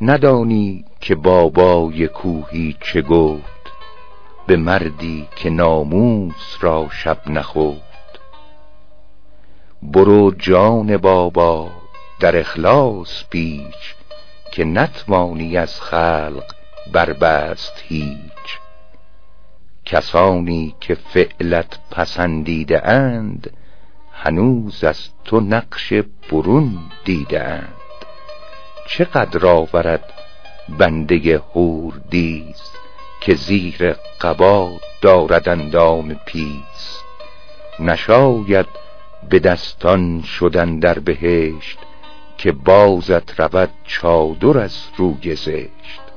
ندانی که بابای کوهی چه گفت به مردی که ناموس را شب نخفت برو جان بابا در اخلاص پیچ که نتوانی از خلق بربست هیچ. کسانی که فعلت پسندیده اند هنوز از تو نقش برون دیده اند. چقدر آورد بنده حوردیز که زیر قبا دارد اندام پیز؟ نشاید به دستان شدن در بهشت که بازت رود چادر از روی زشت.